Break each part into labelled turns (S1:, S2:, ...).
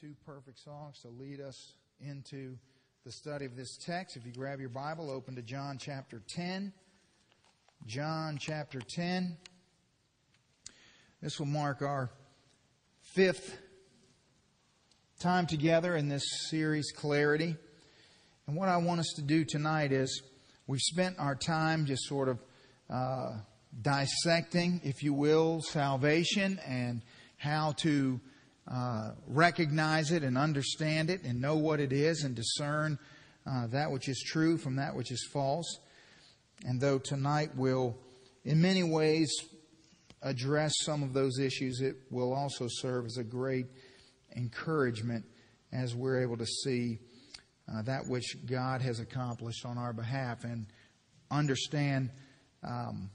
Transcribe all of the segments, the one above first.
S1: two perfect songs to lead us into the study of this text. If you grab your Bible, open to John chapter 10. John chapter 10. This will mark our fifth time together in this series, Clarity. And what I want us to do tonight is we've spent our time just sort of uh, dissecting, if you will, salvation and how to uh, recognize it and understand it and know what it is and discern uh, that which is true from that which is false. And though tonight will, in many ways, address some of those issues, it will also serve as a great encouragement as we're able to see uh, that which God has accomplished on our behalf and understand um,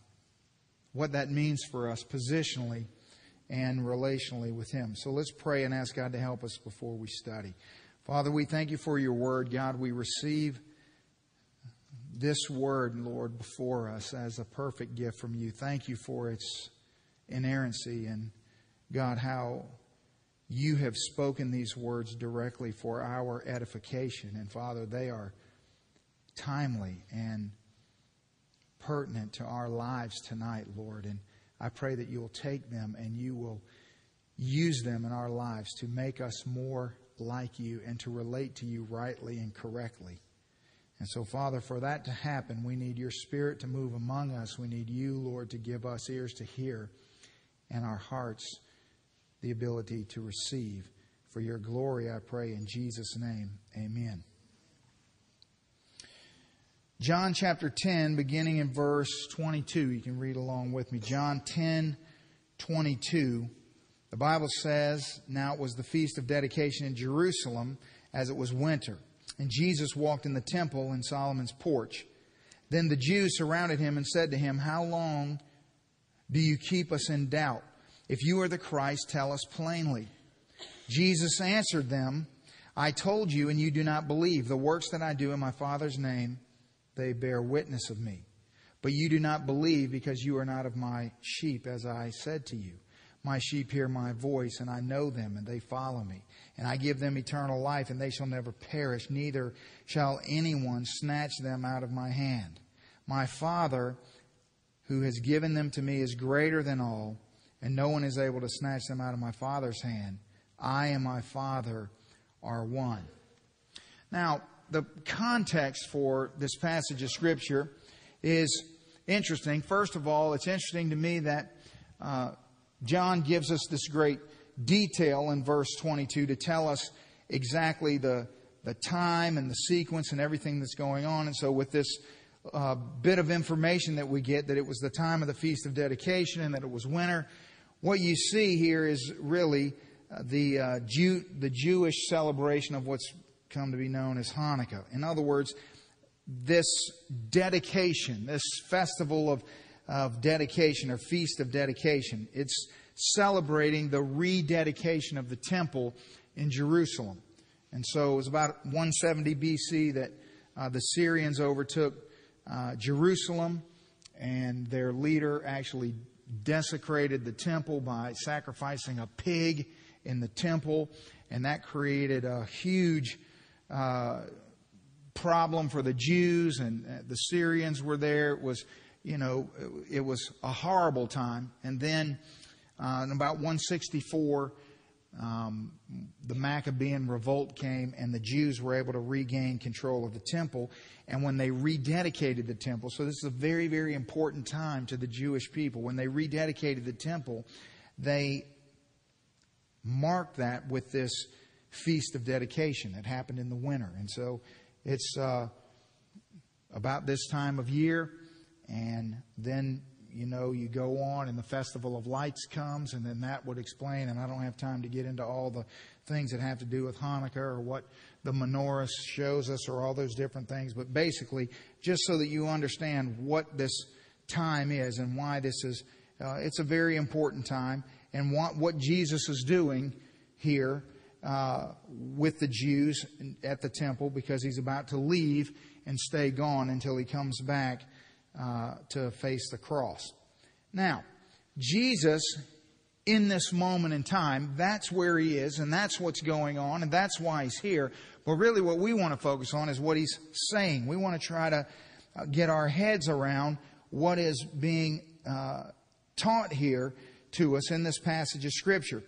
S1: what that means for us positionally and relationally with Him. So let's pray and ask God to help us before we study. Father, we thank you for your word. God, we receive this word, Lord, before us as a perfect gift from you. Thank you for its inerrancy and, God, how you have spoken these words directly for our edification. And, Father, they are timely and pertinent to our lives tonight, Lord. And I pray that you will take them and you will use them in our lives to make us more like you and to relate to you rightly and correctly. And so, Father, for that to happen, we need your Spirit to move among us. We need you, Lord, to give us ears to hear and our hearts the ability to receive. For your glory, I pray in Jesus' name. Amen. John chapter 10, beginning in verse 22. You can read along with me. John 10, 22. The Bible says, Now it was the feast of dedication in Jerusalem as it was winter. And Jesus walked in the temple in Solomon's porch. Then the Jews surrounded him and said to him, How long do you keep us in doubt? If you are the Christ, tell us plainly. Jesus answered them, I told you, and you do not believe. The works that I do in my Father's name, they bear witness of me. But you do not believe because you are not of my sheep, as I said to you. My sheep hear my voice, and I know them, and they follow me. And I give them eternal life, and they shall never perish, neither shall anyone snatch them out of my hand. My Father, who has given them to me, is greater than all, and no one is able to snatch them out of my Father's hand. I and my Father are one. Now, the context for this passage of Scripture is interesting. First of all, it's interesting to me that uh, John gives us this great detail in verse 22 to tell us exactly the, the time and the sequence and everything that's going on. And so, with this uh, bit of information that we get, that it was the time of the Feast of Dedication and that it was winter, what you see here is really uh, the, uh, Jew, the Jewish celebration of what's come to be known as Hanukkah. In other words, this dedication, this festival of, of dedication or feast of dedication, it's celebrating the rededication of the temple in Jerusalem. And so it was about 170 BC that uh, the Syrians overtook uh, Jerusalem, and their leader actually desecrated the temple by sacrificing a pig in the temple, and that created a huge uh, problem for the Jews, and uh, the Syrians were there. It was, you know, it was a horrible time. And then uh, in about 164, um, the Maccabean revolt came, and the Jews were able to regain control of the temple. And when they rededicated the temple, so this is a very, very important time to the Jewish people. When they rededicated the temple, they marked that with this feast of dedication that happened in the winter. And so it's uh, about this time of year, and then you know you go on, and the festival of lights comes, and then that would explain. And I don't have time to get into all the things that have to do with Hanukkah or what the menorah shows us, or all those different things. But basically, just so that you understand what this time is and why this is, uh, it's a very important time, and what, what Jesus is doing here with the Jews at the temple because he's about to leave and stay gone until he comes back uh, to face the cross. Now, Jesus in this moment in time. That's where he is, and that's what's going on, and that's why he's here. But really, what we want to focus on is what he's saying. We want to try to uh, get our heads around what is being uh, taught here to us in this passage of Scripture.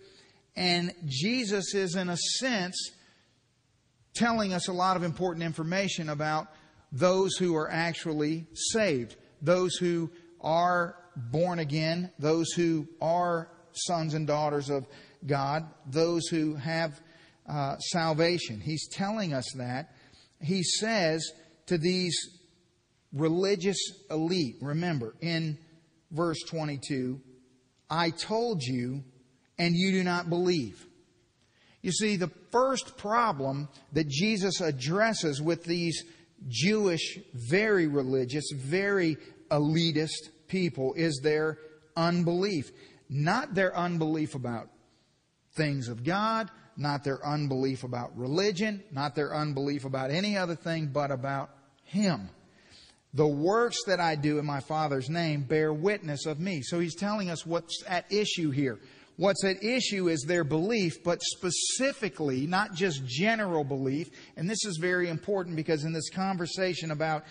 S1: And Jesus is, in a sense, telling us a lot of important information about those who are actually saved, those who are born again, those who are sons and daughters of God, those who have uh, salvation. He's telling us that. He says to these religious elite, remember, in verse 22, I told you, and you do not believe. You see, the first problem that Jesus addresses with these Jewish, very religious, very elitist people is their unbelief. Not their unbelief about things of God, not their unbelief about religion, not their unbelief about any other thing, but about Him. The works that I do in my Father's name bear witness of me. So he's telling us what's at issue here. What's at issue is their belief, but specifically, not just general belief. And this is very important because in this conversation about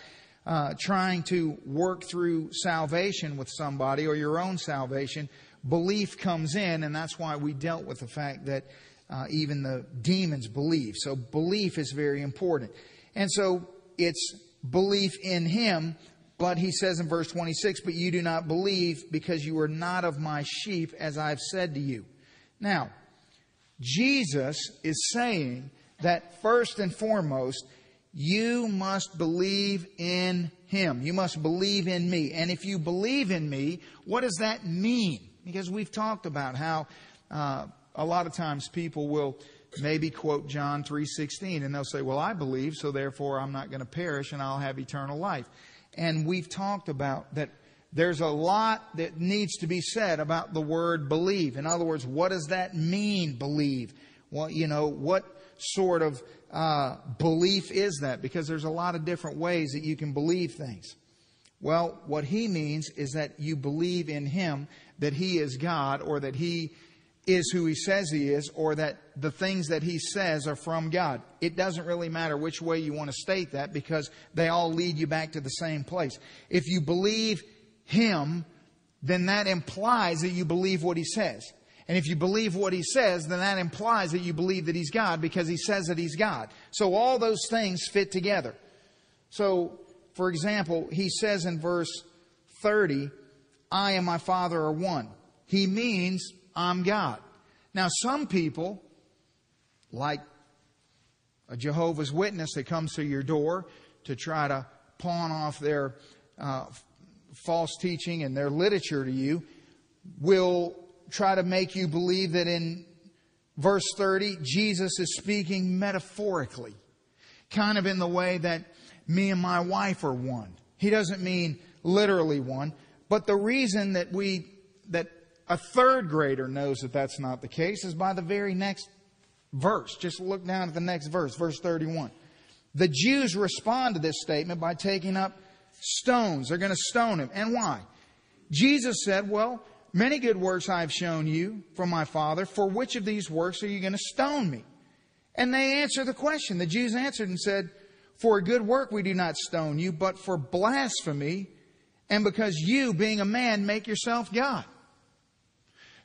S1: uh, trying to work through salvation with somebody or your own salvation, belief comes in, and that's why we dealt with the fact that uh, even the demons believe. So belief is very important. And so it's belief in him, but he says in verse 26, but you do not believe because you are not of my sheep, as I've said to you. Now, Jesus is saying that first and foremost, you must believe in him. You must believe in me. And if you believe in me, what does that mean? Because we've talked about how uh, a lot of times people will maybe quote John 3:16 and they'll say, "Well, I believe, so therefore I'm not going to perish and I'll have eternal life." And we've talked about that there's a lot that needs to be said about the word believe. In other words, what does that mean, believe? Well, you know, what sort of uh, belief is that? Because there's a lot of different ways that you can believe things. Well, what he means is that you believe in him, that he is God, or that he is who he says he is, or that the things that he says are from God. It doesn't really matter which way you want to state that because they all lead you back to the same place. If you believe him, then that implies that you believe what he says. And if you believe what he says, then that implies that you believe that he's God because he says that he's God. So all those things fit together. So, for example, he says in verse 30, I and my Father are one. He means I'm God. Now, some people, like a Jehovah's Witness that comes to your door to try to pawn off their uh, false teaching and their literature to you, will try to make you believe that in verse 30, Jesus is speaking metaphorically, kind of in the way that me and my wife are one. He doesn't mean literally one, but the reason that we, that a third grader knows that that's not the case is by the very next verse. Just look down at the next verse, verse 31. The Jews respond to this statement by taking up stones. They're going to stone him. And why? Jesus said, Well, many good works I have shown you from my Father. For which of these works are you going to stone me? And they answer the question. The Jews answered and said, For a good work we do not stone you, but for blasphemy, and because you, being a man, make yourself God.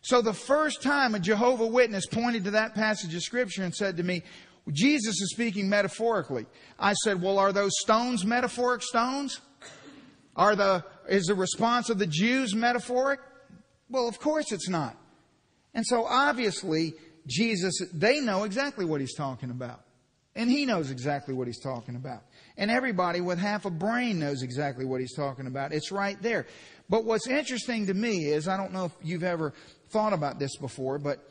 S1: So the first time a Jehovah Witness pointed to that passage of Scripture and said to me, Jesus is speaking metaphorically. I said, well, are those stones metaphoric stones? Are the, is the response of the Jews metaphoric? Well, of course it's not. And so obviously, Jesus, they know exactly what he's talking about. And he knows exactly what he's talking about. And everybody with half a brain knows exactly what he's talking about. It's right there. But what's interesting to me is, I don't know if you've ever thought about this before, but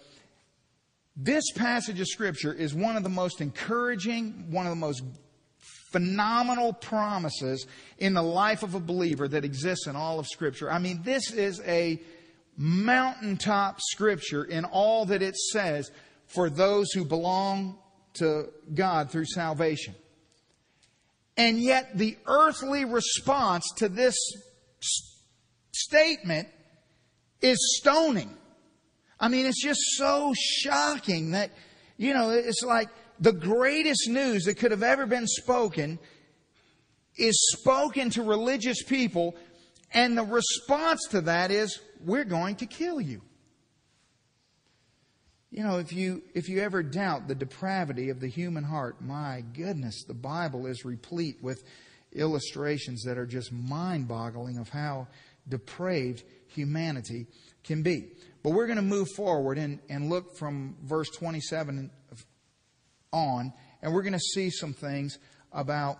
S1: this passage of Scripture is one of the most encouraging, one of the most phenomenal promises in the life of a believer that exists in all of Scripture. I mean, this is a mountaintop Scripture in all that it says for those who belong to God through salvation. And yet, the earthly response to this statement is stoning. I mean, it's just so shocking that, you know, it's like the greatest news that could have ever been spoken is spoken to religious people, and the response to that is, we're going to kill you. You know, if you, if you ever doubt the depravity of the human heart, my goodness, the Bible is replete with illustrations that are just mind boggling of how depraved humanity can be. But we're going to move forward and, and look from verse 27 on, and we're going to see some things about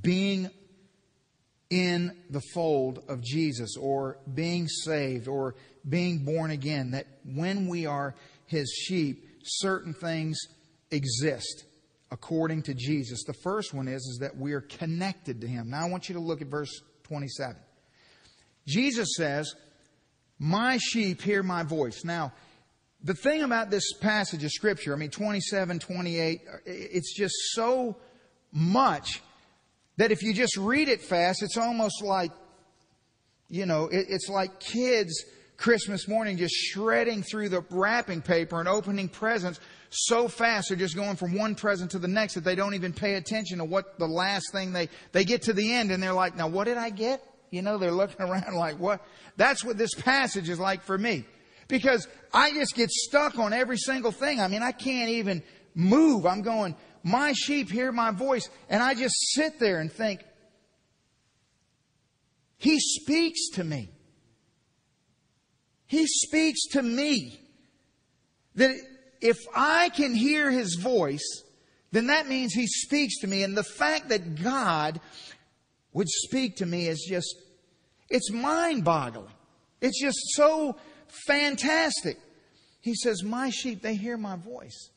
S1: being in the fold of Jesus or being saved or being born again. That when we are his sheep, certain things exist according to Jesus. The first one is, is that we are connected to him. Now I want you to look at verse 27. Jesus says, My sheep hear my voice. Now, the thing about this passage of Scripture, I mean, 27, 28, uh, it's just so much that if you just read it fast, it's almost like, you know, it's like kids Christmas morning just shredding through the wrapping paper and opening presents so fast. They're just going from one present to the next that they don't even pay attention to what the last thing they, they get to the end and they're like, now what did I get? You know, they're looking around like, what? That's what this passage is like for me. Because I just get stuck on every single thing. I mean, I can't even move. I'm going, my sheep hear my voice. And I just sit there and think, He speaks to me. He speaks to me. That if I can hear His voice, then that means He speaks to me. And the fact that God would speak to me is just, it's mind boggling. It's just so fantastic. He says, My sheep, they hear my voice.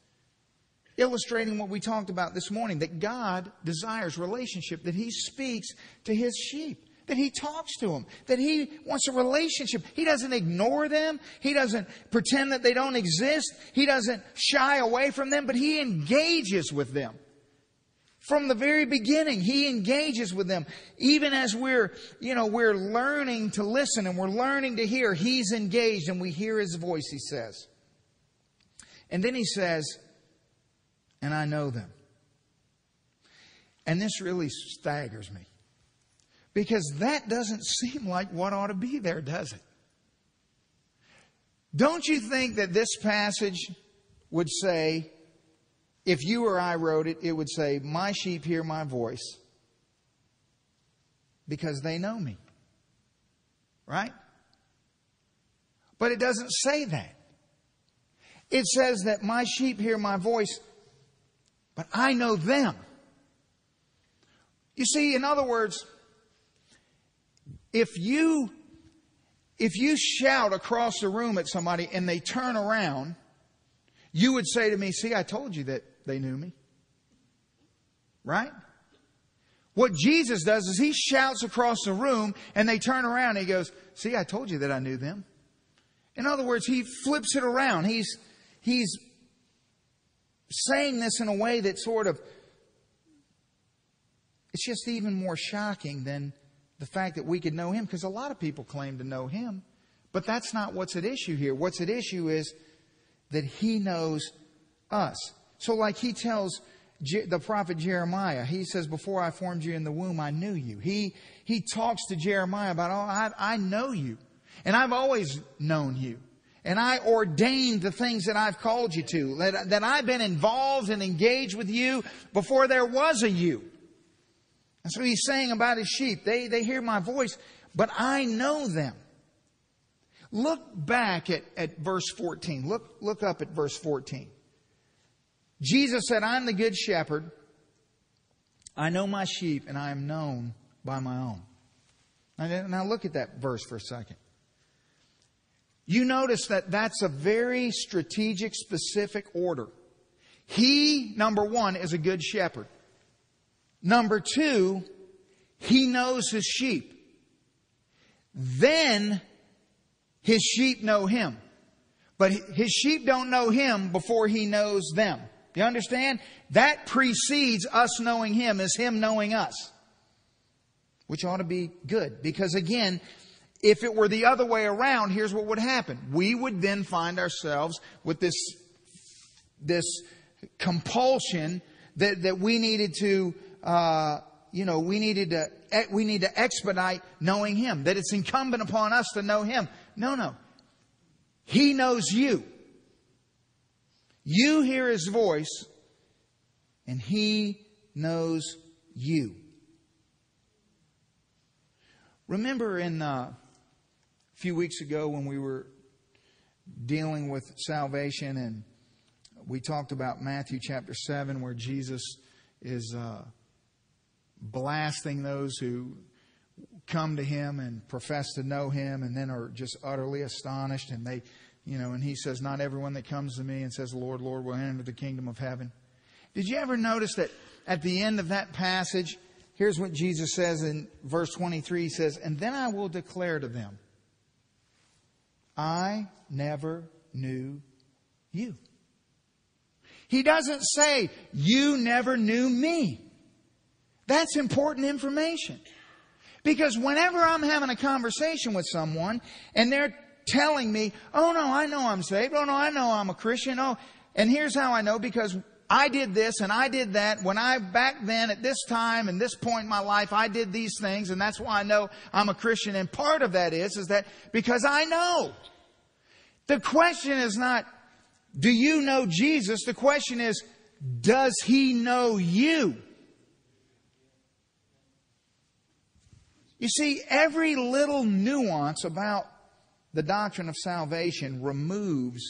S1: Illustrating what we talked about this morning that God desires relationship, that He speaks to His sheep, that He talks to them, that He wants a relationship. He doesn't ignore them, He doesn't pretend that they don't exist, He doesn't shy away from them, but He engages with them. From the very beginning, he engages with them. Even as we're, you know, we're learning to listen and we're learning to hear, he's engaged and we hear his voice, he says. And then he says, and I know them. And this really staggers me. Because that doesn't seem like what ought to be there, does it? Don't you think that this passage would say, if you or I wrote it, it would say, My sheep hear my voice because they know me. Right? But it doesn't say that. It says that my sheep hear my voice, but I know them. You see, in other words, if you if you shout across the room at somebody and they turn around, you would say to me, See, I told you that they knew me. Right? What Jesus does is he shouts across the room and they turn around and he goes, See, I told you that I knew them. In other words, he flips it around. He's, he's saying this in a way that sort of, it's just even more shocking than the fact that we could know him because a lot of people claim to know him. But that's not what's at issue here. What's at issue is that he knows us. So, like he tells the prophet Jeremiah, he says, Before I formed you in the womb, I knew you. He, he talks to Jeremiah about, Oh, I, I know you. And I've always known you. And I ordained the things that I've called you to. That, that I've been involved and engaged with you before there was a you. And so he's saying about his sheep, they, they hear my voice, but I know them. Look back at, at verse 14. Look, look up at verse 14. Jesus said, I'm the good shepherd. I know my sheep and I am known by my own. Now, look at that verse for a second. You notice that that's a very strategic, specific order. He, number one, is a good shepherd. Number two, he knows his sheep. Then his sheep know him. But his sheep don't know him before he knows them. You understand? That precedes us knowing Him as Him knowing us. Which ought to be good. Because again, if it were the other way around, here's what would happen. We would then find ourselves with this, this compulsion that, that we needed to, uh, you know, we needed to, we need to expedite knowing Him, that it's incumbent upon us to know Him. No, no. He knows you. You hear His voice, and He knows you. Remember in uh, a few weeks ago when we were dealing with salvation and we talked about Matthew chapter 7 where Jesus is uh, blasting those who come to him and profess to know him and then are just utterly astonished and they you know and he says not everyone that comes to me and says lord lord will enter the kingdom of heaven did you ever notice that at the end of that passage here's what jesus says in verse 23 he says and then i will declare to them I never knew you. He doesn't say, you never knew me. That's important information. Because whenever I'm having a conversation with someone and they're telling me, oh no, I know I'm saved. Oh no, I know I'm a Christian. Oh, and here's how I know because I did this and I did that when I back then at this time and this point in my life I did these things and that's why I know I'm a Christian and part of that is is that because I know. The question is not do you know Jesus? The question is does he know you? You see, every little nuance about the doctrine of salvation removes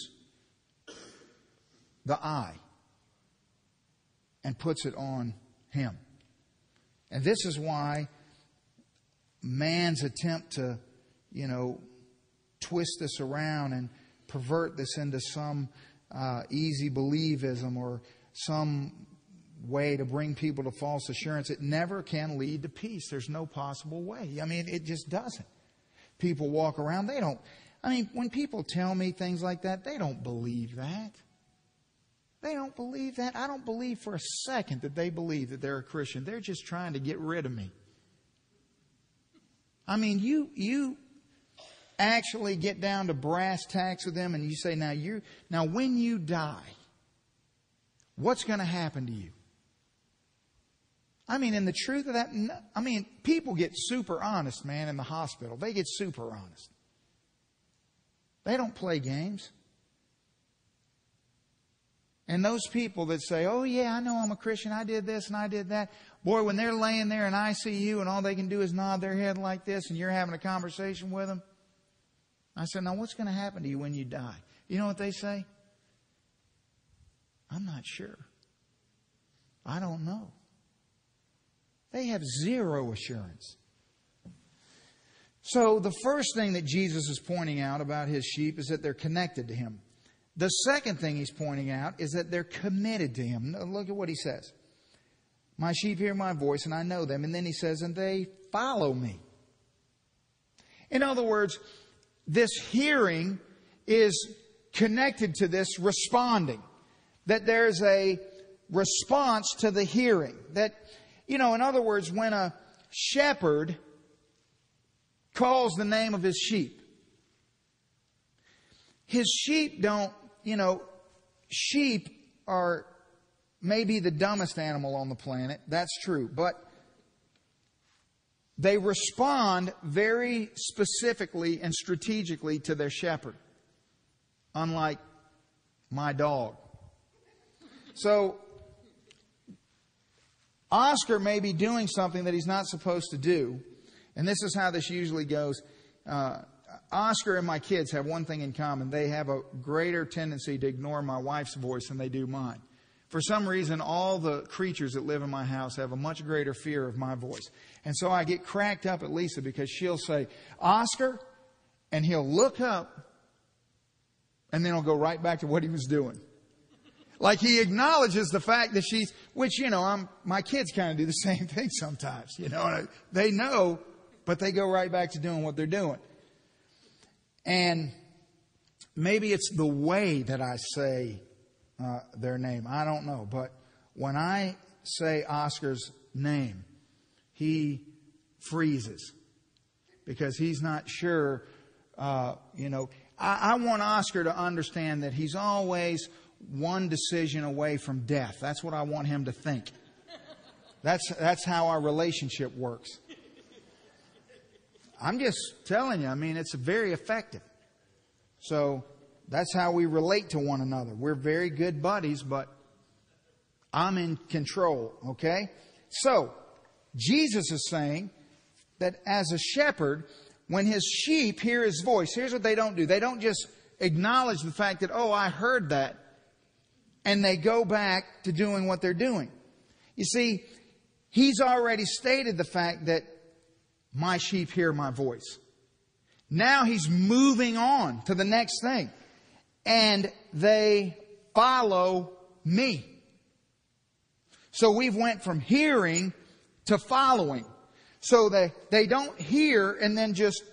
S1: the I and puts it on him. And this is why man's attempt to, you know, twist this around and pervert this into some uh, easy believism or some way to bring people to false assurance, it never can lead to peace. There's no possible way. I mean, it just doesn't. People walk around, they don't. I mean, when people tell me things like that, they don't believe that. They don't believe that. I don't believe for a second that they believe that they're a Christian. They're just trying to get rid of me. I mean, you, you, actually get down to brass tacks with them and you say, now you, now when you die, what's going to happen to you? I mean, in the truth of that, I mean, people get super honest, man, in the hospital. They get super honest. They don't play games. And those people that say, oh yeah, I know I'm a Christian, I did this and I did that. Boy, when they're laying there in ICU and all they can do is nod their head like this and you're having a conversation with them, I said, Now what's going to happen to you when you die? You know what they say? I'm not sure. I don't know. They have zero assurance. So, the first thing that Jesus is pointing out about his sheep is that they're connected to him. The second thing he's pointing out is that they're committed to him. Look at what he says. My sheep hear my voice, and I know them. And then he says, and they follow me. In other words, this hearing is connected to this responding. That there's a response to the hearing. That, you know, in other words, when a shepherd calls the name of his sheep, his sheep don't, you know, sheep are maybe the dumbest animal on the planet. That's true. But they respond very specifically and strategically to their shepherd, unlike my dog. So, Oscar may be doing something that he's not supposed to do, and this is how this usually goes. Uh, Oscar and my kids have one thing in common. They have a greater tendency to ignore my wife's voice than they do mine. For some reason, all the creatures that live in my house have a much greater fear of my voice. And so I get cracked up at Lisa because she'll say, Oscar, and he'll look up and then he'll go right back to what he was doing. Like he acknowledges the fact that she's, which, you know, I'm, my kids kind of do the same thing sometimes, you know, they know, but they go right back to doing what they're doing. And maybe it's the way that I say uh, their name. I don't know. But when I say Oscar's name, he freezes. because he's not sure, uh, you know. I, I want Oscar to understand that he's always one decision away from death. That's what I want him to think. That's, that's how our relationship works. I'm just telling you, I mean, it's very effective. So that's how we relate to one another. We're very good buddies, but I'm in control, okay? So, Jesus is saying that as a shepherd, when his sheep hear his voice, here's what they don't do. They don't just acknowledge the fact that, oh, I heard that, and they go back to doing what they're doing. You see, he's already stated the fact that my sheep hear my voice. Now he's moving on to the next thing. And they follow me. So we've went from hearing to following. So they, they don't hear and then just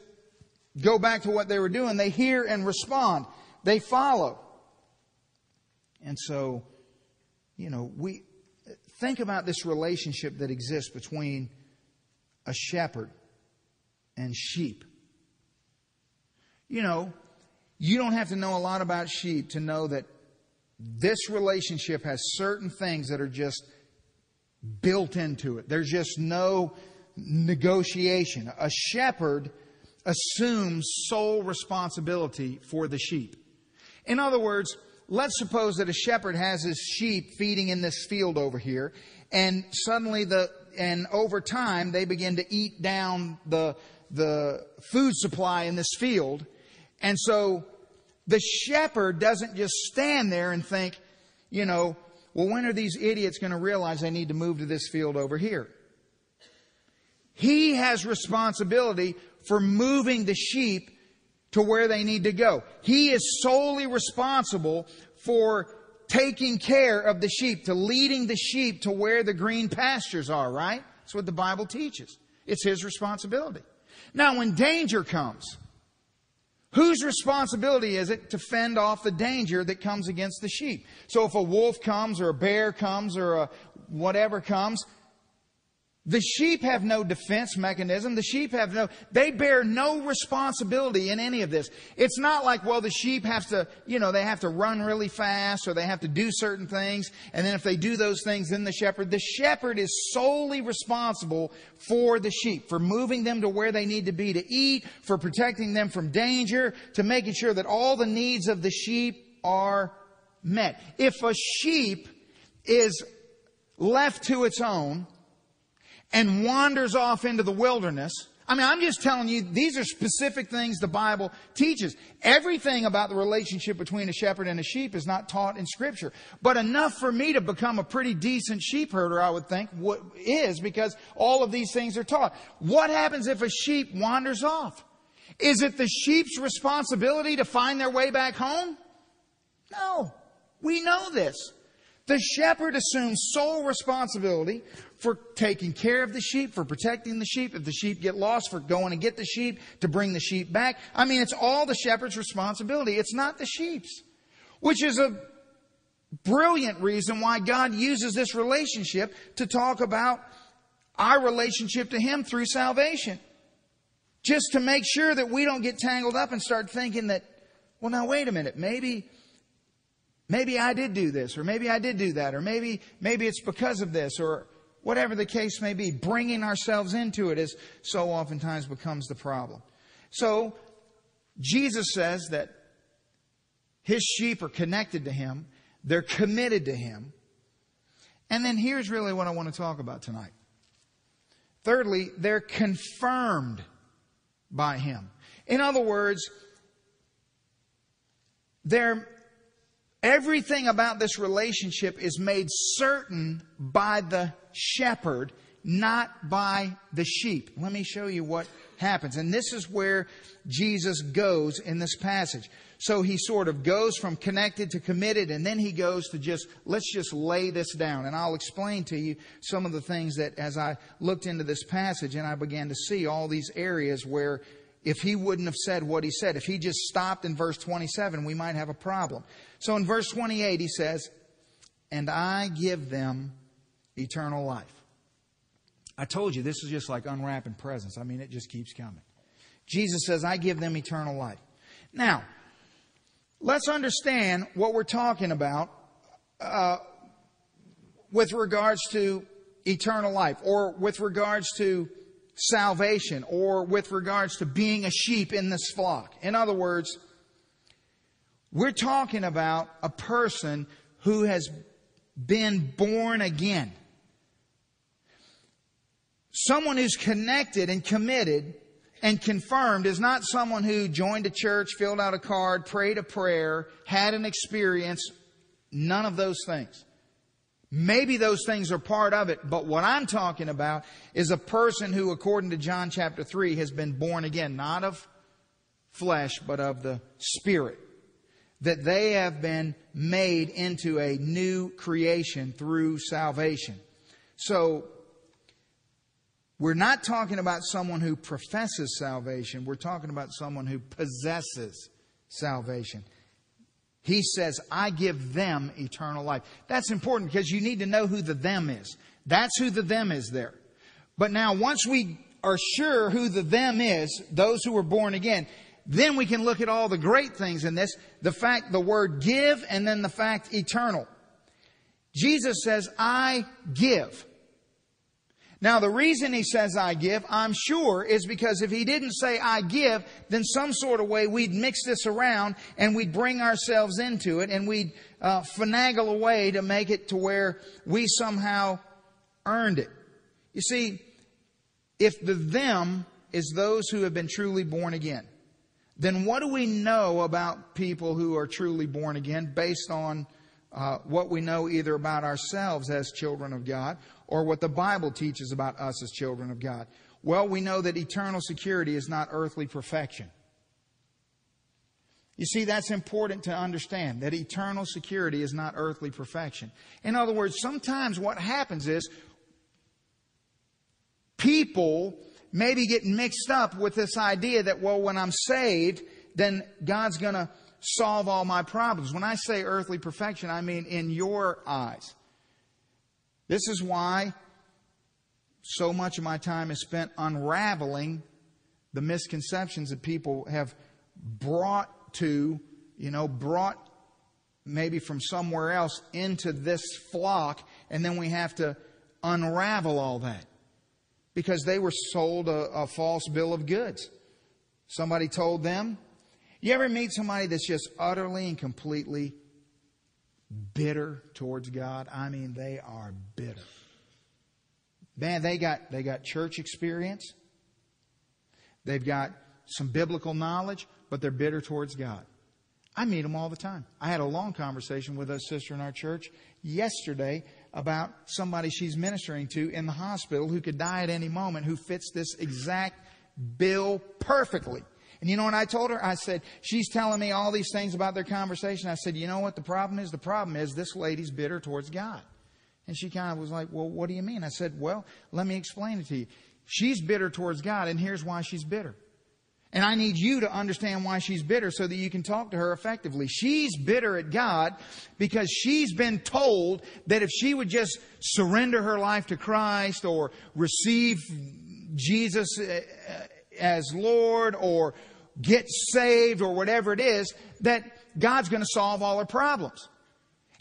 S1: go back to what they were doing. They hear and respond. They follow. And so, you know, we think about this relationship that exists between a shepherd and sheep. You know, you don't have to know a lot about sheep to know that this relationship has certain things that are just built into it. There's just no negotiation. A shepherd assumes sole responsibility for the sheep. In other words, let's suppose that a shepherd has his sheep feeding in this field over here, and suddenly the and over time they begin to eat down the the food supply in this field. And so the shepherd doesn't just stand there and think, you know, well, when are these idiots going to realize they need to move to this field over here? He has responsibility for moving the sheep to where they need to go. He is solely responsible for taking care of the sheep, to leading the sheep to where the green pastures are, right? That's what the Bible teaches. It's his responsibility. Now, when danger comes, Whose responsibility is it to fend off the danger that comes against the sheep? So if a wolf comes or a bear comes or a whatever comes, the sheep have no defense mechanism. The sheep have no, they bear no responsibility in any of this. It's not like, well, the sheep have to, you know, they have to run really fast or they have to do certain things. And then if they do those things, then the shepherd, the shepherd is solely responsible for the sheep, for moving them to where they need to be to eat, for protecting them from danger, to making sure that all the needs of the sheep are met. If a sheep is left to its own, and wanders off into the wilderness. I mean, I'm just telling you, these are specific things the Bible teaches. Everything about the relationship between a shepherd and a sheep is not taught in Scripture. But enough for me to become a pretty decent sheep herder, I would think, is because all of these things are taught. What happens if a sheep wanders off? Is it the sheep's responsibility to find their way back home? No. We know this. The shepherd assumes sole responsibility for taking care of the sheep, for protecting the sheep. If the sheep get lost, for going to get the sheep, to bring the sheep back. I mean, it's all the shepherd's responsibility. It's not the sheep's. Which is a brilliant reason why God uses this relationship to talk about our relationship to Him through salvation. Just to make sure that we don't get tangled up and start thinking that, well, now wait a minute, maybe, maybe I did do this, or maybe I did do that, or maybe, maybe it's because of this, or whatever the case may be, bringing ourselves into it is so oftentimes becomes the problem. So, Jesus says that his sheep are connected to him, they're committed to him. And then here's really what I want to talk about tonight. Thirdly, they're confirmed by him. In other words, they're Everything about this relationship is made certain by the shepherd, not by the sheep. Let me show you what happens. And this is where Jesus goes in this passage. So he sort of goes from connected to committed, and then he goes to just, let's just lay this down. And I'll explain to you some of the things that as I looked into this passage and I began to see all these areas where if he wouldn't have said what he said. If he just stopped in verse 27, we might have a problem. So in verse 28, he says, And I give them eternal life. I told you this is just like unwrapping presents. I mean, it just keeps coming. Jesus says, I give them eternal life. Now, let's understand what we're talking about uh, with regards to eternal life or with regards to salvation or with regards to being a sheep in this flock. In other words, we're talking about a person who has been born again. Someone who's connected and committed and confirmed is not someone who joined a church, filled out a card, prayed a prayer, had an experience. None of those things. Maybe those things are part of it, but what I'm talking about is a person who, according to John chapter 3, has been born again, not of flesh, but of the Spirit. That they have been made into a new creation through salvation. So, we're not talking about someone who professes salvation. We're talking about someone who possesses salvation. He says, I give them eternal life. That's important because you need to know who the them is. That's who the them is there. But now, once we are sure who the them is, those who were born again, then we can look at all the great things in this. The fact, the word give, and then the fact eternal. Jesus says, I give. Now, the reason he says I give, I'm sure, is because if he didn't say I give, then some sort of way we'd mix this around and we'd bring ourselves into it and we'd uh, finagle a way to make it to where we somehow earned it. You see, if the them is those who have been truly born again, then what do we know about people who are truly born again based on uh, what we know either about ourselves as children of God or what the Bible teaches about us as children of God? Well, we know that eternal security is not earthly perfection. You see, that's important to understand that eternal security is not earthly perfection. In other words, sometimes what happens is people maybe get mixed up with this idea that, well, when I'm saved, then God's going to solve all my problems. When I say earthly perfection, I mean in your eyes. This is why so much of my time is spent unraveling the misconceptions that people have brought to, you know, brought maybe from somewhere else into this flock, and then we have to unravel all that because they were sold a, a false bill of goods. Somebody told them. You ever meet somebody that's just utterly and completely bitter towards God. I mean, they are bitter. Man, they got, they got church experience. They've got some biblical knowledge, but they're bitter towards God. I meet them all the time. I had a long conversation with a sister in our church yesterday about somebody she's ministering to in the hospital who could die at any moment who fits this exact bill perfectly. And you know what I told her? I said, she's telling me all these things about their conversation. I said, you know what the problem is? The problem is this lady's bitter towards God. And she kind of was like, well, what do you mean? I said, well, let me explain it to you. She's bitter towards God, and here's why she's bitter. And I need you to understand why she's bitter so that you can talk to her effectively. She's bitter at God because she's been told that if she would just surrender her life to Christ or receive Jesus uh, as Lord or get saved or whatever it is, that God's going to solve all her problems.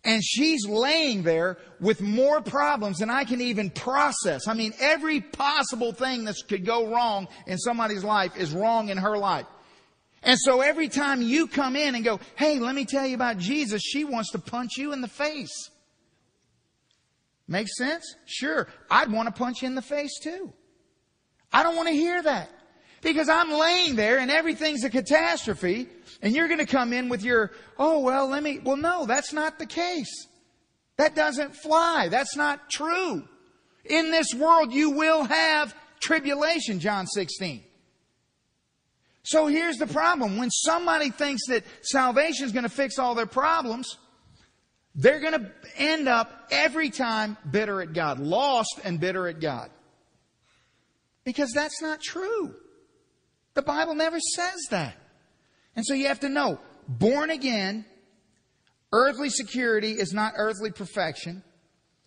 S1: And she's laying there with more problems than I can even process. I mean, every possible thing that could go wrong in somebody's life is wrong in her life. And so every time you come in and go, hey, let me tell you about Jesus, she wants to punch you in the face. Makes sense? Sure. I'd want to punch you in the face too. I don't want to hear that. Because I'm laying there and everything's a catastrophe and you're going to come in with your, oh, well, let me, well, no, that's not the case. That doesn't fly. That's not true. In this world, you will have tribulation, John 16. So here's the problem. When somebody thinks that salvation is going to fix all their problems, they're going to end up every time bitter at God, lost and bitter at God. Because that's not true. The Bible never says that. And so you have to know, born again, earthly security is not earthly perfection.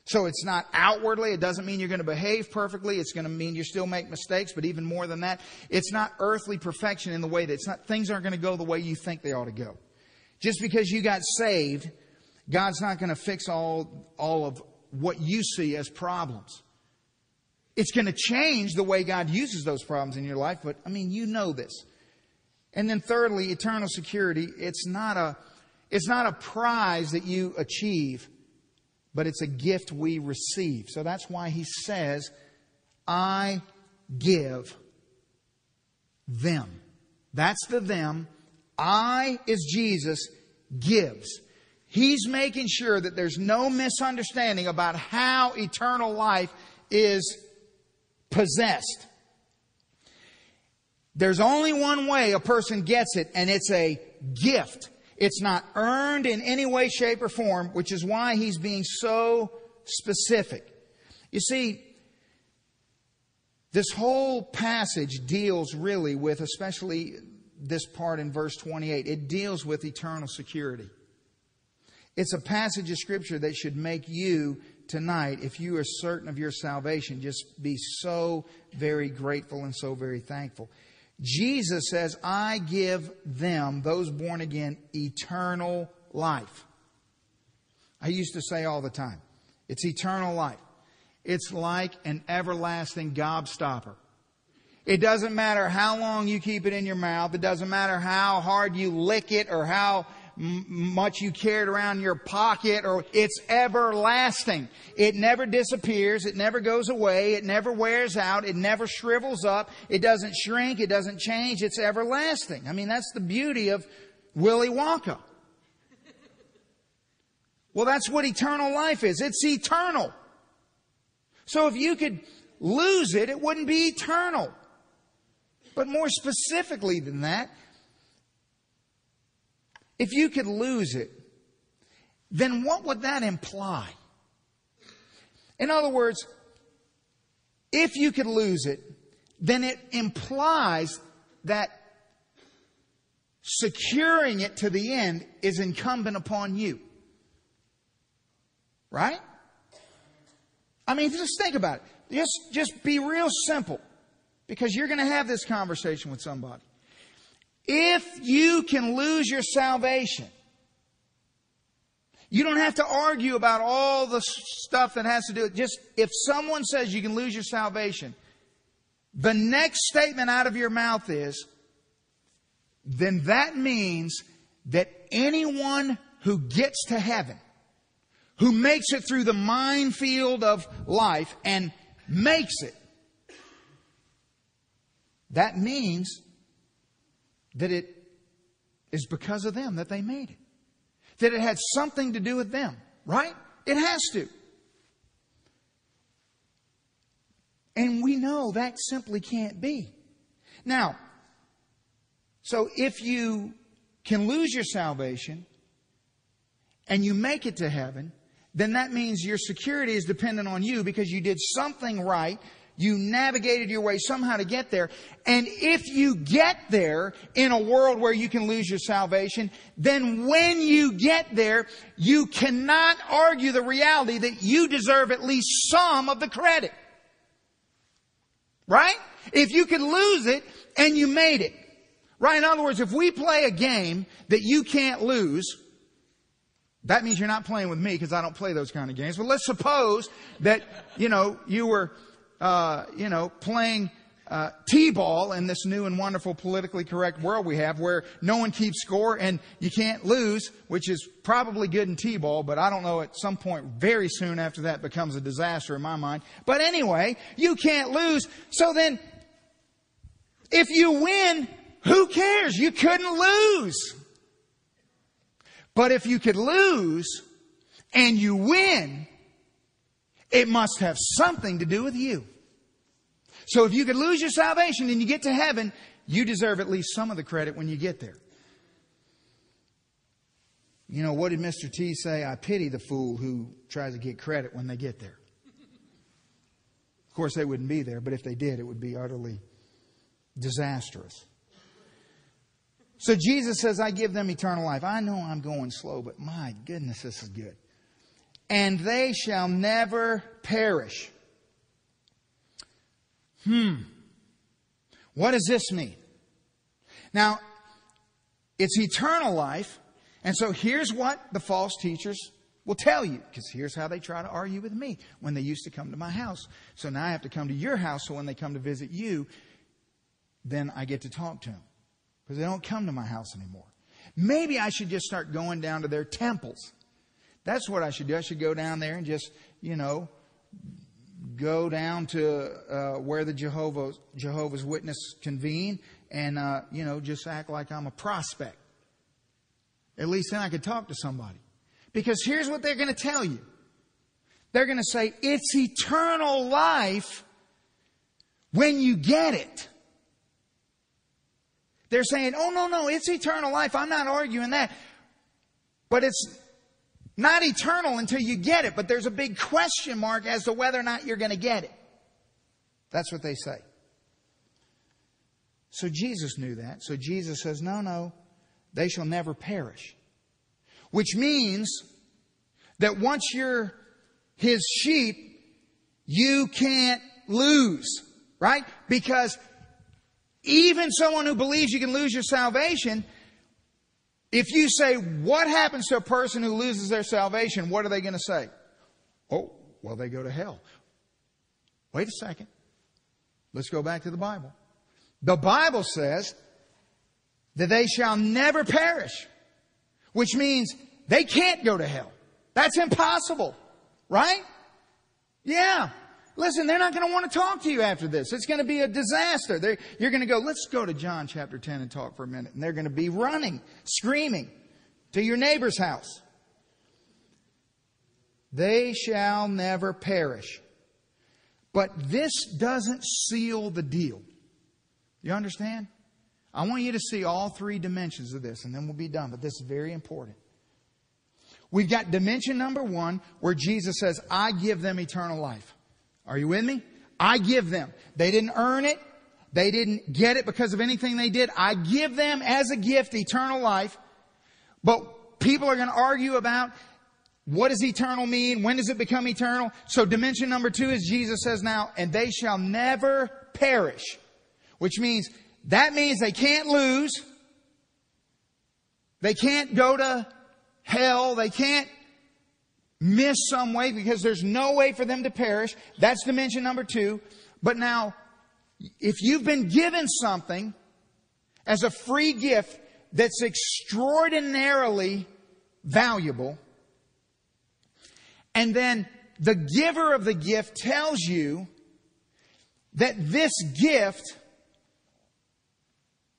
S1: So it's not outwardly. It doesn't mean you're going to behave perfectly. It's going to mean you still make mistakes. But even more than that, it's not earthly perfection in the way that it's not, things aren't going to go the way you think they ought to go. Just because you got saved, God's not going to fix all, all of what you see as problems. It's going to change the way God uses those problems in your life, but I mean, you know this. And then thirdly, eternal security. It's not a, it's not a prize that you achieve, but it's a gift we receive. So that's why he says, I give them. That's the them. I is Jesus gives. He's making sure that there's no misunderstanding about how eternal life is possessed. There's only one way a person gets it, and it's a gift. It's not earned in any way, shape, or form, which is why he's being so specific. You see, this whole passage deals really with, especially this part in verse 28, it deals with eternal security. It's a passage of scripture that should make you tonight, if you are certain of your salvation, just be so very grateful and so very thankful. Jesus says, I give them, those born again, eternal life. I used to say all the time, it's eternal life. It's like an everlasting gobstopper. It doesn't matter how long you keep it in your mouth. It doesn't matter how hard you lick it or how much you carried around in your pocket or it's everlasting. It never disappears. It never goes away. It never wears out. It never shrivels up. It doesn't shrink. It doesn't change. It's everlasting. I mean, that's the beauty of Willy Wonka. Well, that's what eternal life is. It's eternal. So if you could lose it, it wouldn't be eternal. But more specifically than that, if you could lose it, then what would that imply? In other words, if you could lose it, then it implies that securing it to the end is incumbent upon you. Right? I mean, just think about it. Just, just be real simple because you're going to have this conversation with somebody. If you can lose your salvation, you don't have to argue about all the stuff that has to do with just if someone says you can lose your salvation, the next statement out of your mouth is, then that means that anyone who gets to heaven, who makes it through the minefield of life and makes it, that means that it is because of them that they made it. That it had something to do with them, right? It has to. And we know that simply can't be. Now, so if you can lose your salvation and you make it to heaven, then that means your security is dependent on you because you did something right you navigated your way somehow to get there. And if you get there in a world where you can lose your salvation, then when you get there, you cannot argue the reality that you deserve at least some of the credit. Right? If you can lose it and you made it. Right? In other words, if we play a game that you can't lose, that means you're not playing with me because I don't play those kind of games. But let's suppose that, you know, you were uh, you know, playing uh, t-ball in this new and wonderful politically correct world we have where no one keeps score and you can't lose, which is probably good in t-ball, but I don't know at some point very soon after that becomes a disaster in my mind. But anyway, you can't lose. So then, if you win, who cares? You couldn't lose. But if you could lose and you win, it must have something to do with you. So if you could lose your salvation and you get to heaven, you deserve at least some of the credit when you get there. You know, what did Mr. T say? I pity the fool who tries to get credit when they get there. Of course, they wouldn't be there, but if they did, it would be utterly disastrous. So Jesus says, I give them eternal life. I know I'm going slow, but my goodness, this is good. and they shall never perish. Hmm. What does this mean? Now, it's eternal life, and so here's what the false teachers will tell you, because here's how they try to argue with me when they used to come to my house. So now I have to come to your house, so when they come to visit you, then I get to talk to them. Because they don't come to my house anymore. Maybe I should just start going down to their temples. That's what I should do. I should go down there and just, you know, go down to uh, where the Jehovah's, Jehovah's Witness convene and, uh, you know, just act like I'm a prospect. At least then I could talk to somebody. Because here's what they're going to tell you. They're going to say, it's eternal life when you get it. They're saying, oh, no, no, it's eternal life. I'm not arguing that. But it's not eternal until you get it. But there's a big question mark as to whether or not you're going to get it. That's what they say. So Jesus knew that. So Jesus says, no, no, they shall never perish. Which means that once you're his sheep, you can't lose, right? Because even someone who believes you can lose your salvation, if you say, what happens to a person who loses their salvation? What are they going to say? Oh, well, they go to hell. Wait a second. Let's go back to the Bible. The Bible says that they shall never perish, which means they can't go to hell. That's impossible, right? Yeah. Listen, they're not going to want to talk to you after this. It's going to be a disaster. They're, you're going to go, let's go to John chapter 10 and talk for a minute. And they're going to be running, screaming to your neighbor's house. They shall never perish. But this doesn't seal the deal. You understand? I want you to see all three dimensions of this, and then we'll be done. But this is very important. We've got dimension number one where Jesus says, I give them eternal life. Are you with me? I give them. They didn't earn it. They didn't get it because of anything they did. I give them as a gift eternal life. But people are going to argue about what does eternal mean? When does it become eternal? So dimension number two is Jesus says now, and they shall never perish. Which means, that means they can't lose. They can't go to hell. They can't miss some way because there's no way for them to perish. That's dimension number two. But now, if you've been given something as a free gift that's extraordinarily valuable, and then the giver of the gift tells you that this gift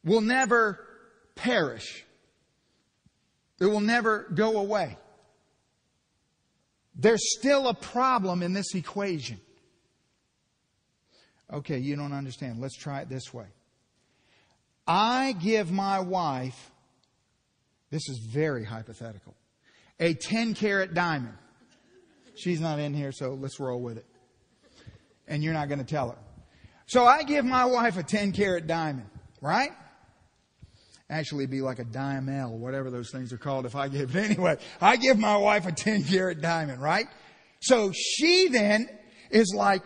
S1: will never perish. It will never go away. There's still a problem in this equation. Okay, you don't understand. Let's try it this way. I give my wife, this is very hypothetical, a 10 carat diamond. She's not in here, so let's roll with it. And you're not going to tell her. So I give my wife a 10 carat diamond, right? Actually be like a diamel, whatever those things are called if I give it anyway. I give my wife a 10 carat diamond, right? So she then is like,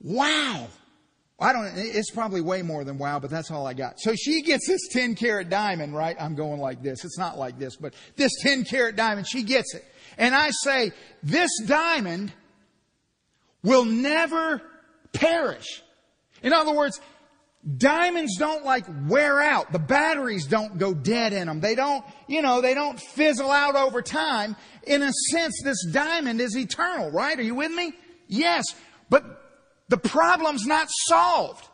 S1: wow. I don't, it's probably way more than wow, but that's all I got. So she gets this 10 carat diamond, right? I'm going like this. It's not like this, but this 10 carat diamond, she gets it. And I say, this diamond will never perish. In other words, Diamonds don't like wear out. The batteries don't go dead in them. They don't, you know, they don't fizzle out over time. In a sense, this diamond is eternal, right? Are you with me? Yes. But the problem's not solved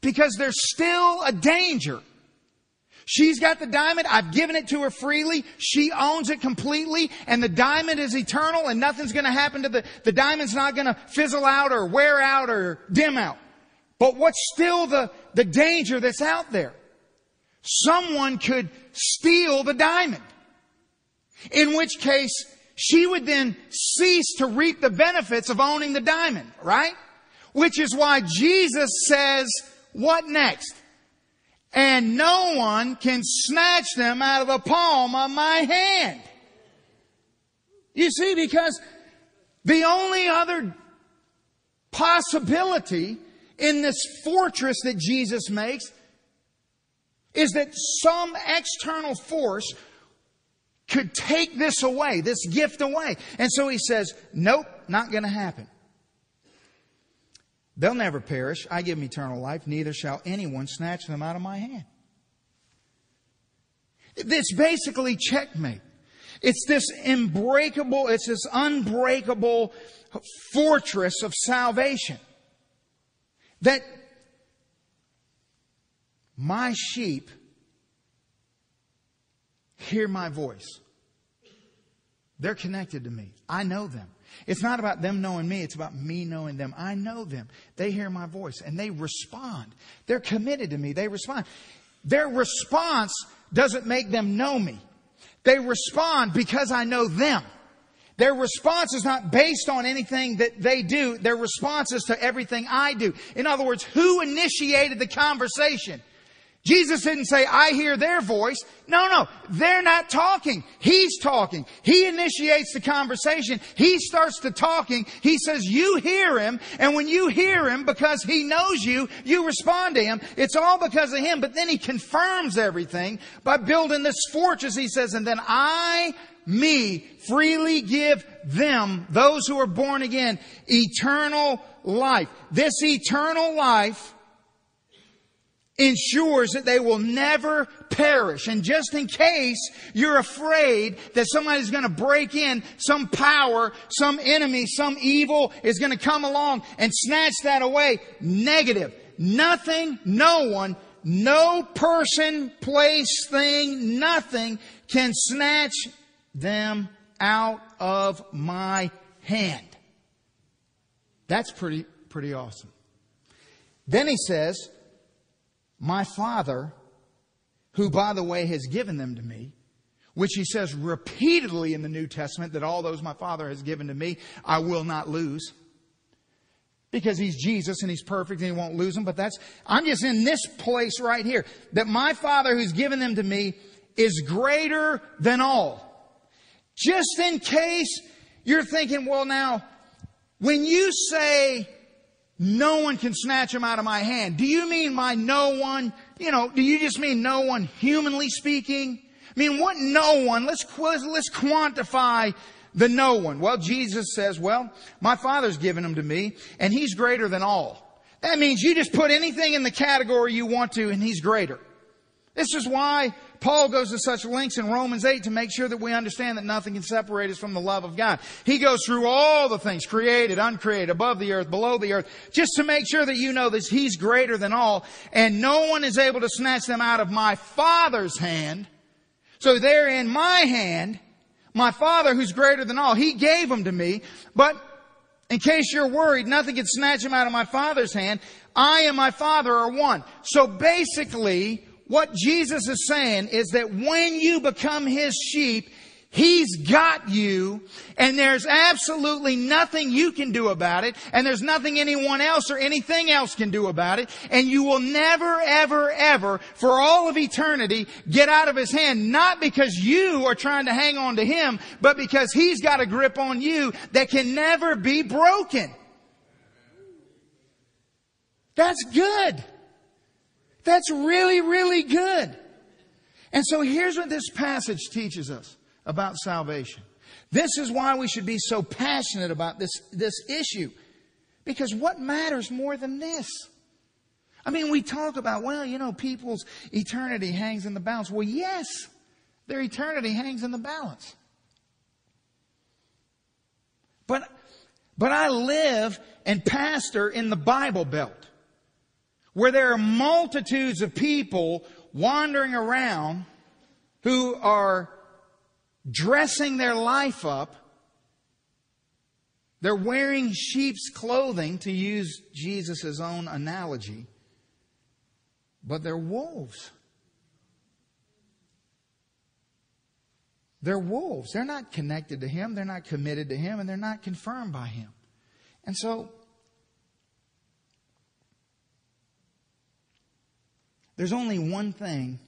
S1: because there's still a danger. She's got the diamond. I've given it to her freely. She owns it completely and the diamond is eternal and nothing's going to happen to the, the diamond's not going to fizzle out or wear out or dim out. But what's still the, the danger that's out there? Someone could steal the diamond. In which case, she would then cease to reap the benefits of owning the diamond, right? Which is why Jesus says, what next? And no one can snatch them out of the palm of my hand. You see, because the only other possibility in this fortress that Jesus makes is that some external force could take this away, this gift away. And so he says, nope, not going to happen. They'll never perish. I give them eternal life. Neither shall anyone snatch them out of my hand. It's basically checkmate. It's this unbreakable, it's this unbreakable fortress of salvation that my sheep hear my voice. They're connected to me. I know them. It's not about them knowing me, it's about me knowing them. I know them. They hear my voice and they respond. They're committed to me. They respond. Their response doesn't make them know me. They respond because I know them. Their response is not based on anything that they do. Their response is to everything I do. In other words, who initiated the conversation? Jesus didn't say, I hear their voice. No, no, they're not talking. He's talking. He initiates the conversation. He starts the talking. He says, you hear him. And when you hear him, because he knows you, you respond to him. It's all because of him. But then he confirms everything by building this fortress. He says, and then I, me, freely give them, those who are born again, eternal life. This eternal life ensures that they will never perish. And just in case you're afraid that somebody's going to break in, some power, some enemy, some evil is going to come along and snatch that away, negative. Nothing, no one, no person, place, thing, nothing can snatch them out of my hand. That's pretty, pretty awesome. Then he says, my Father, who by the way has given them to me, which he says repeatedly in the New Testament that all those my Father has given to me, I will not lose. Because he's Jesus and he's perfect and he won't lose them. But that's, I'm just in this place right here. That my Father who's given them to me is greater than all. Just in case you're thinking, well now, when you say no one can snatch him out of my hand. Do you mean my no one? You know, do you just mean no one humanly speaking? I mean, what no one? Let's, let's quantify the no one. Well, Jesus says, well, my Father's given him to me, and he's greater than all. That means you just put anything in the category you want to, and he's greater. This is why Paul goes to such lengths in Romans 8 to make sure that we understand that nothing can separate us from the love of God. He goes through all the things, created, uncreated, above the earth, below the earth, just to make sure that you know that He's greater than all, and no one is able to snatch them out of my Father's hand. So they're in my hand. My Father who's greater than all, He gave them to me, but in case you're worried, nothing can snatch them out of my Father's hand. I and my Father are one. So basically, what Jesus is saying is that when you become His sheep, He's got you, and there's absolutely nothing you can do about it, and there's nothing anyone else or anything else can do about it, and you will never, ever, ever, for all of eternity, get out of His hand, not because you are trying to hang on to Him, but because He's got a grip on you that can never be broken. That's good. That's really, really good. And so here's what this passage teaches us about salvation. This is why we should be so passionate about this, this issue. Because what matters more than this? I mean, we talk about, well, you know, people's eternity hangs in the balance. Well, yes, their eternity hangs in the balance. But, but I live and pastor in the Bible Belt where there are multitudes of people wandering around who are dressing their life up. They're wearing sheep's clothing, to use Jesus' own analogy, but they're wolves. They're wolves. They're not connected to Him, they're not committed to Him, and they're not confirmed by Him. And so There's only one thing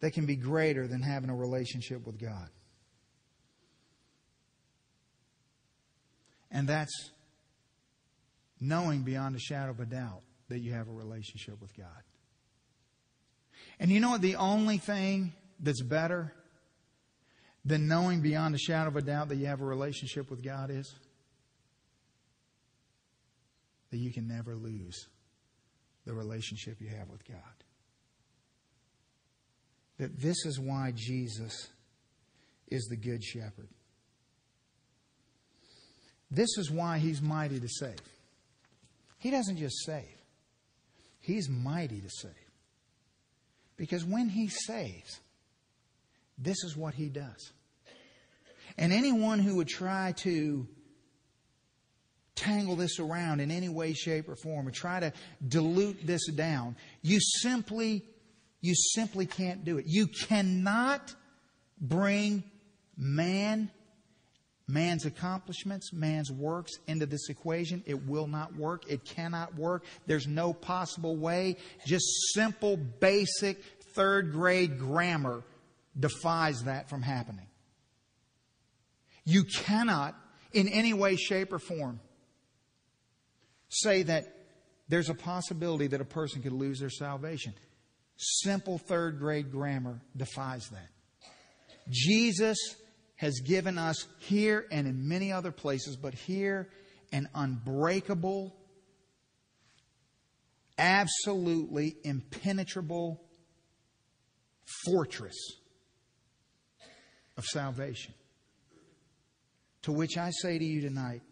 S1: that can be greater than having a relationship with God. And that's knowing beyond a shadow of a doubt that you have a relationship with God. And you know what? The only thing that's better than knowing beyond a shadow of a doubt that you have a relationship with God is? That you can never lose the relationship you have with God. That this is why Jesus is the Good Shepherd. This is why He's mighty to save. He doesn't just save, He's mighty to save. Because when He saves, this is what He does. And anyone who would try to tangle this around in any way, shape, or form, or try to dilute this down, you simply, you simply can't do it. You cannot bring man, man's accomplishments, man's works into this equation. It will not work. It cannot work. There's no possible way. Just simple, basic, third grade grammar defies that from happening. You cannot, in any way, shape, or form, say that there's a possibility that a person could lose their salvation. Simple third grade grammar defies that. Jesus has given us here and in many other places, but here an unbreakable, absolutely impenetrable fortress of salvation. To which I say to you tonight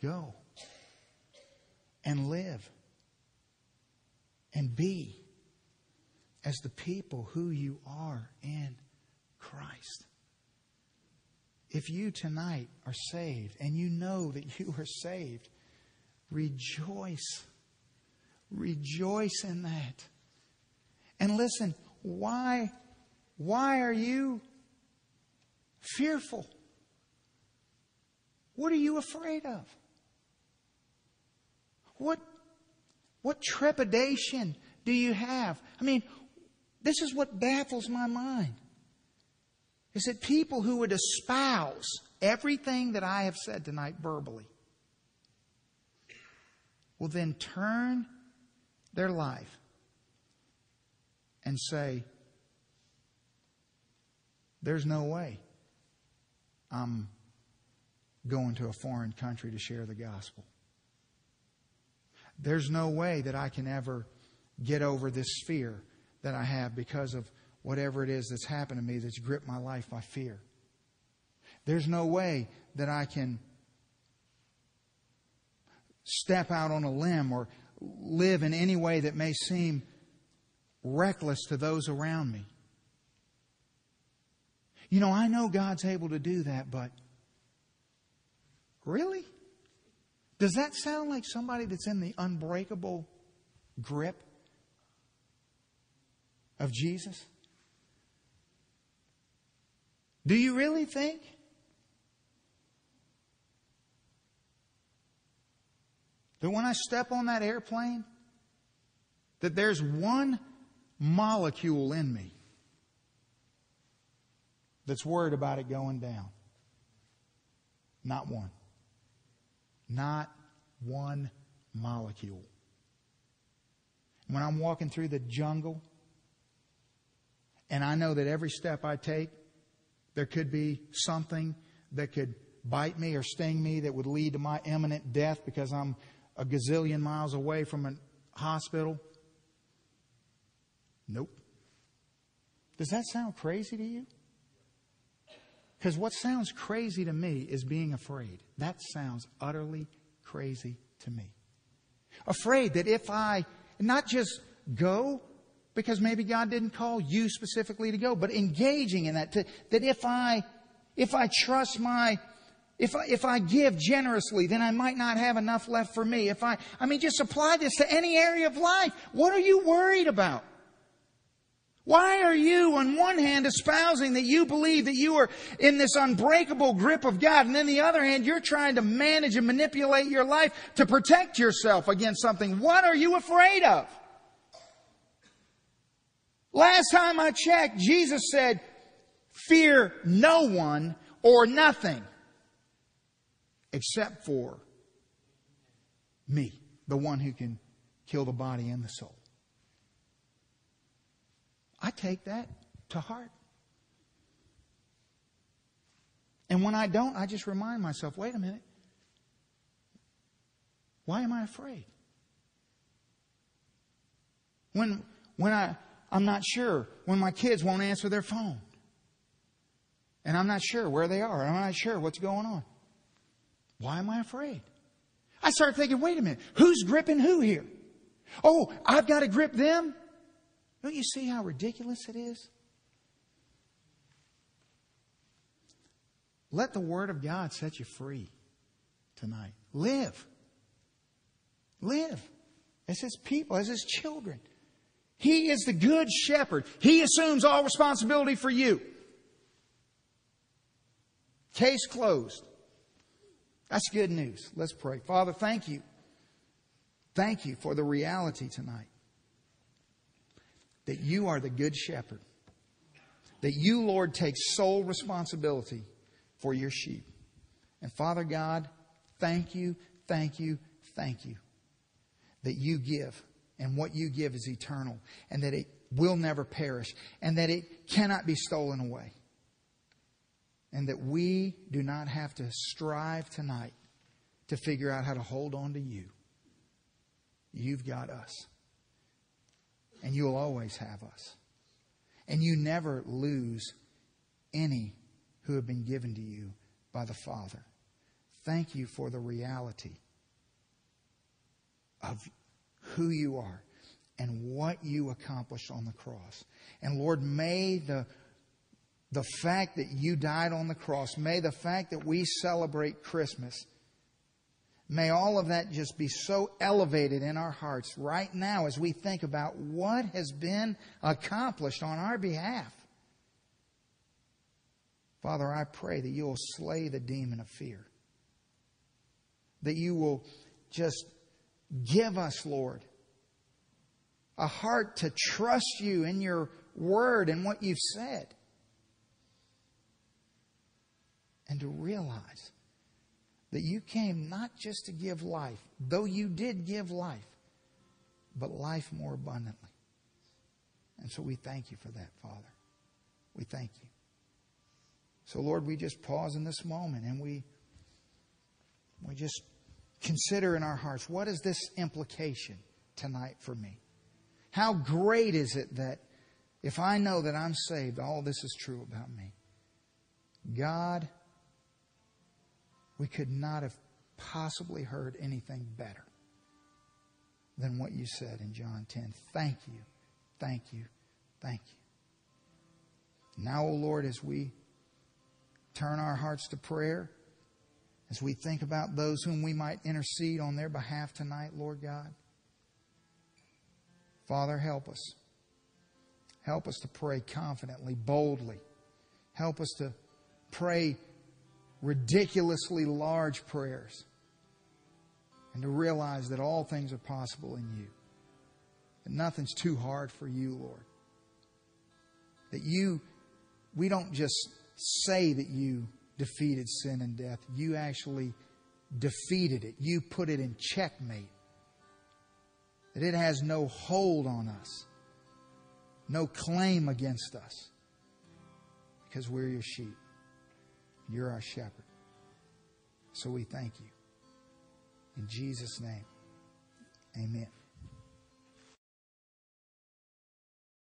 S1: go and live and be as the people who you are in Christ. If you tonight are saved and you know that you are saved, rejoice. Rejoice in that. And listen, why, why are you fearful? What are you afraid of? What, what trepidation do you have? I mean, this is what baffles my mind. Is that people who would espouse everything that I have said tonight verbally will then turn their life and say, There's no way I'm going to a foreign country to share the gospel. There's no way that I can ever get over this fear that I have because of whatever it is that's happened to me that's gripped my life by fear. There's no way that I can step out on a limb or live in any way that may seem reckless to those around me. You know, I know God's able to do that, but really? Does that sound like somebody that's in the unbreakable grip of Jesus? Do you really think? That when I step on that airplane, that there's one molecule in me that's worried about it going down. Not one. Not one molecule. When I'm walking through the jungle and I know that every step I take, there could be something that could bite me or sting me that would lead to my imminent death because I'm a gazillion miles away from a hospital. Nope. Does that sound crazy to you? Because what sounds crazy to me is being afraid. That sounds utterly crazy to me. Afraid that if I not just go, because maybe God didn't call you specifically to go, but engaging in that, to, that if I, if I trust my, if I, if I give generously, then I might not have enough left for me. If I, I mean, just apply this to any area of life. What are you worried about? Why are you, on one hand, espousing that you believe that you are in this unbreakable grip of God, and then the other hand, you're trying to manage and manipulate your life to protect yourself against something? What are you afraid of? Last time I checked, Jesus said, Fear no one. or nothing except for me, the one who can kill the body and the soul. I take that to heart. And when I don't, I just remind myself wait a minute. Why am I afraid? When, when I, I'm not sure, when my kids won't answer their phone, and I'm not sure where they are, I'm not sure what's going on. Why am I afraid? I start thinking, wait a minute, who's gripping who here? Oh, I've got to grip them? Don't you see how ridiculous it is? Let the Word of God set you free tonight. Live. Live as His people, as His children. He is the good shepherd. He assumes all responsibility for you. Case closed. That's good news. Let's pray. Father, thank you. Thank you for the reality tonight that you are the good shepherd. That you, Lord, take sole responsibility for your sheep. And Father God, thank you, thank you, thank you that you give. And what you give is eternal. And that it will never perish. And that it cannot be stolen away. And that we do not have to strive tonight to figure out how to hold on to you. You've got us. And you'll always have us. And you never lose any who have been given to you by the Father. Thank you for the reality of who you are and what you accomplished on the cross. And Lord, may the, the fact that you died on the cross, may the fact that we celebrate Christmas, may all of that just be so elevated in our hearts right now as we think about what has been accomplished on our behalf. Father, I pray that you will slay the demon of fear. That you will just give us, Lord, a heart to trust you in your word and what you've said. And to realize that you came not just to give life, though you did give life, but life more abundantly. And so we thank you for that, Father. We thank you. So, Lord, we just pause in this moment and we, we just consider in our hearts what is this implication tonight for me? How great is it that if I know that I'm saved, all this is true about me? God, we could not have possibly heard anything better than what you said in John 10. Thank you, thank you, thank you. Now, O oh Lord, as we turn our hearts to prayer as we think about those whom we might intercede on their behalf tonight, Lord God. Father, help us. Help us to pray confidently, boldly. Help us to pray ridiculously large prayers and to realize that all things are possible in you. That nothing's too hard for you, Lord. That you, we don't just say that you defeated sin and death. You actually defeated it. You put it in checkmate. That it has no hold on us, no claim against us, because we're your sheep. You're our shepherd. So we thank you. In Jesus' name, amen.